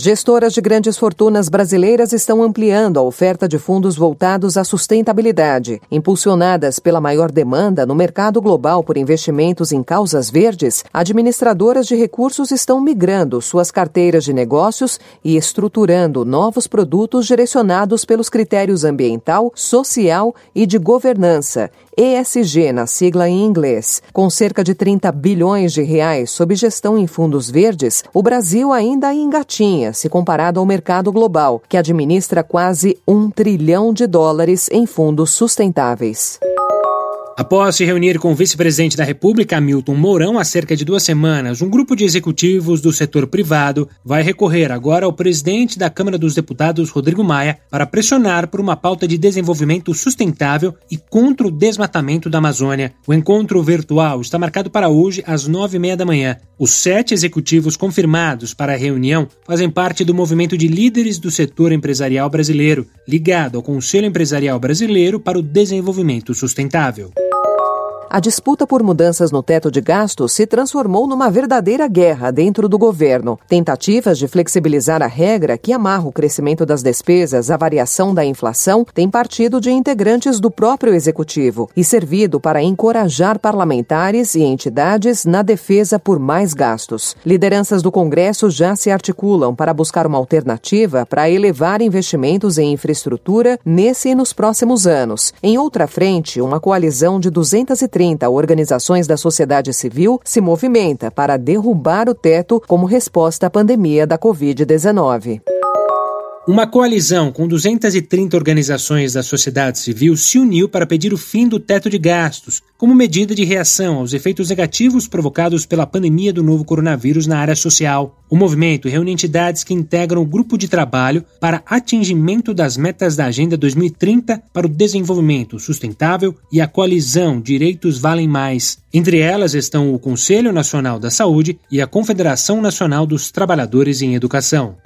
Gestoras de grandes fortunas brasileiras estão ampliando a oferta de fundos voltados à sustentabilidade. Impulsionadas pela maior demanda no mercado global por investimentos em causas verdes, administradoras de recursos estão migrando suas carteiras de negócios e estruturando novos produtos direcionados pelos critérios ambiental, social e de governança, ESG na sigla em inglês. Com cerca de 30 bilhões de reais sob gestão em fundos verdes, o Brasil ainda engatinha se comparado ao mercado global, que administra quase um trilhão de dólares em fundos sustentáveis. Após se reunir com o vice-presidente da República, Hamilton Mourão, há cerca de duas semanas, um grupo de executivos do setor privado vai recorrer agora ao presidente da Câmara dos Deputados, Rodrigo Maia, para pressionar por uma pauta de desenvolvimento sustentável e contra o desmatamento da Amazônia. O encontro virtual está marcado para hoje, às nove e meia da manhã. Os sete executivos confirmados para a reunião fazem parte do movimento de líderes do setor empresarial brasileiro, ligado ao Conselho Empresarial Brasileiro para o Desenvolvimento Sustentável. A disputa por mudanças no teto de gastos se transformou numa verdadeira guerra dentro do governo. Tentativas de flexibilizar a regra que amarra o crescimento das despesas à variação da inflação têm partido de integrantes do próprio executivo e servido para encorajar parlamentares e entidades na defesa por mais gastos. Lideranças do Congresso já se articulam para buscar uma alternativa para elevar investimentos em infraestrutura nesse e nos próximos anos. Em outra frente, uma coalizão de 230 30 organizações da sociedade civil se movimenta para derrubar o teto como resposta à pandemia da Covid-19. Uma coalizão com 230 organizações da sociedade civil se uniu para pedir o fim do teto de gastos, como medida de reação aos efeitos negativos provocados pela pandemia do novo coronavírus na área social. O movimento reúne entidades que integram o grupo de trabalho para atingimento das metas da Agenda 2030 para o desenvolvimento sustentável e a coalizão Direitos Valem Mais. Entre elas estão o Conselho Nacional da Saúde e a Confederação Nacional dos Trabalhadores em Educação.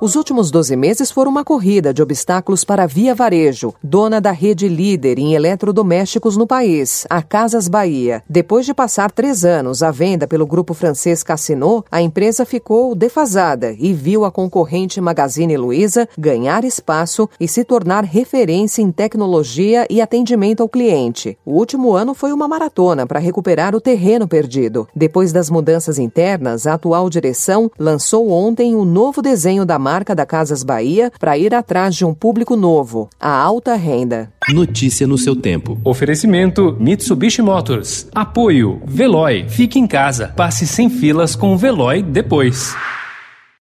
Os últimos 12 meses foram uma corrida de obstáculos para a Via Varejo, dona da rede líder em eletrodomésticos no país, a Casas Bahia. Depois de passar três anos à venda pelo grupo francês Casino, a empresa ficou defasada e viu a concorrente Magazine Luiza ganhar espaço e se tornar referência em tecnologia e atendimento ao cliente. O último ano foi uma maratona para recuperar o terreno perdido. Depois das mudanças internas, a atual direção lançou ontem o um novo desenho da marca marca da Casas Bahia para ir atrás de um público novo, a alta renda. Notícia no seu tempo. Oferecimento Mitsubishi Motors. Apoio Veloy. Fique em casa. Passe sem filas com o Veloy depois.